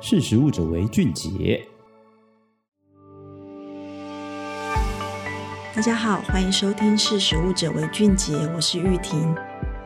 识食物者为俊杰。大家好，欢迎收听《识食物者为俊杰》，我是玉婷。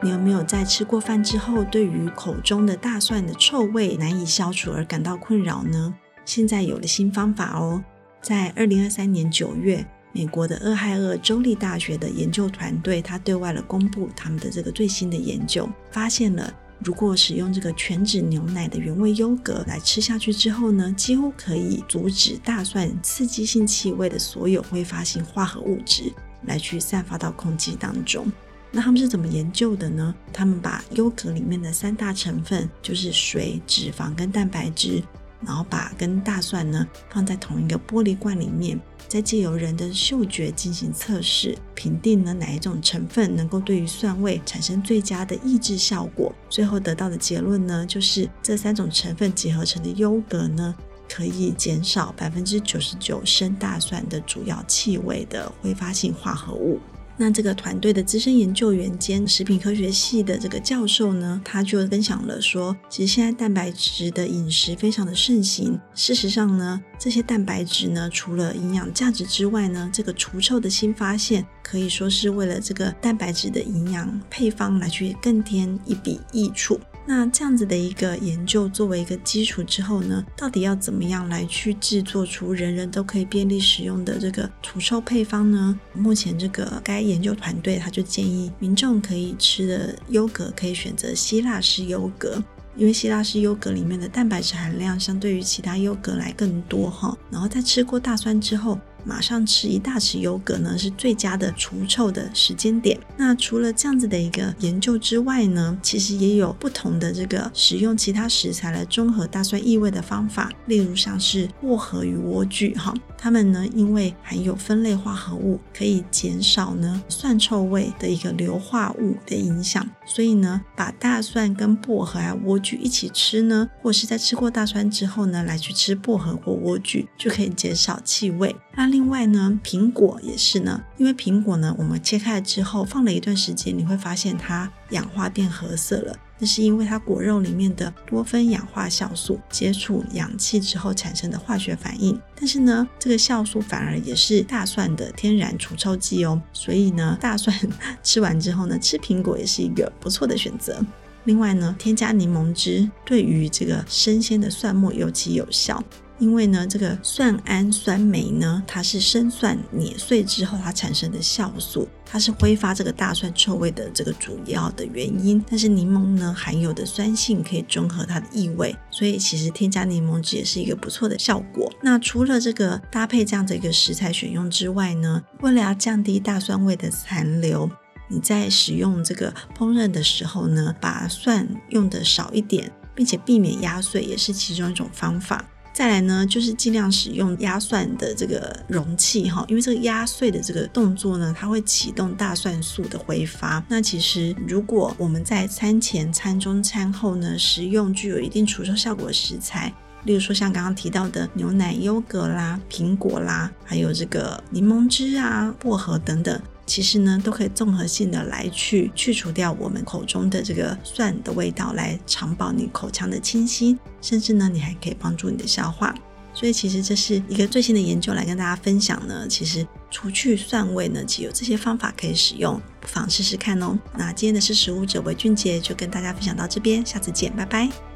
你有没有在吃过饭之后，对于口中的大蒜的臭味难以消除而感到困扰呢？现在有了新方法哦，在二零二三年九月，美国的俄亥俄州立大学的研究团队，他对外了公布他们的这个最新的研究，发现了。如果使用这个全脂牛奶的原味优格来吃下去之后呢，几乎可以阻止大蒜刺激性气味的所有挥发性化合物质来去散发到空气当中。那他们是怎么研究的呢？他们把优格里面的三大成分，就是水、脂肪跟蛋白质。然后把跟大蒜呢放在同一个玻璃罐里面，再借由人的嗅觉进行测试，评定呢哪一种成分能够对于蒜味产生最佳的抑制效果。最后得到的结论呢，就是这三种成分结合成的优格呢，可以减少百分之九十九生大蒜的主要气味的挥发性化合物。那这个团队的资深研究员兼食品科学系的这个教授呢，他就分享了说，其实现在蛋白质的饮食非常的盛行。事实上呢，这些蛋白质呢，除了营养价值之外呢，这个除臭的新发现可以说是为了这个蛋白质的营养配方来去更添一笔益处。那这样子的一个研究作为一个基础之后呢，到底要怎么样来去制作出人人都可以便利使用的这个除臭配方呢？目前这个该研究团队他就建议民众可以吃的优格可以选择希腊式优格，因为希腊式优格里面的蛋白质含量相对于其他优格来更多哈。然后在吃过大蒜之后，马上吃一大匙优格呢，是最佳的除臭的时间点。那除了这样子的一个研究之外呢，其实也有不同的这个使用其他食材来中和大蒜异味的方法，例如像是薄荷与莴苣哈，它们呢因为含有酚类化合物，可以减少呢蒜臭味的一个硫化物的影响，所以呢把大蒜跟薄荷啊莴苣一起吃呢，或是在吃过大蒜之后呢来去吃薄荷或莴苣，就可以减少气味。那另外呢，苹果也是呢，因为苹果呢，我们切开了之后放了一段时间，你会发现它氧化变褐色了。那是因为它果肉里面的多酚氧化酵素接触氧气之后产生的化学反应。但是呢，这个酵素反而也是大蒜的天然除臭剂哦。所以呢，大蒜 吃完之后呢，吃苹果也是一个不错的选择。另外呢，添加柠檬汁对于这个生鲜的蒜末尤其有效。因为呢，这个蒜氨酸酶呢，它是生蒜碾碎之后它产生的酵素，它是挥发这个大蒜臭味的这个主要的原因。但是柠檬呢，含有的酸性可以中和它的异味，所以其实添加柠檬汁也是一个不错的效果。那除了这个搭配这样的一个食材选用之外呢，为了要降低大蒜味的残留，你在使用这个烹饪的时候呢，把蒜用的少一点，并且避免压碎，也是其中一种方法。再来呢，就是尽量使用压蒜的这个容器哈，因为这个压碎的这个动作呢，它会启动大蒜素的挥发。那其实如果我们在餐前、餐中、餐后呢，食用具有一定除臭效果的食材，例如说像刚刚提到的牛奶、优格啦、苹果啦，还有这个柠檬汁啊、薄荷等等。其实呢，都可以综合性的来去去除掉我们口中的这个蒜的味道，来长保你口腔的清新，甚至呢，你还可以帮助你的消化。所以，其实这是一个最新的研究来跟大家分享呢。其实除去蒜味呢，其实有这些方法可以使用，不妨试试看哦。那今天的识食物者为俊杰就跟大家分享到这边，下次见，拜拜。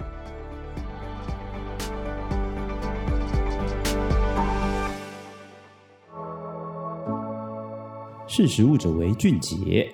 识时务者为俊杰。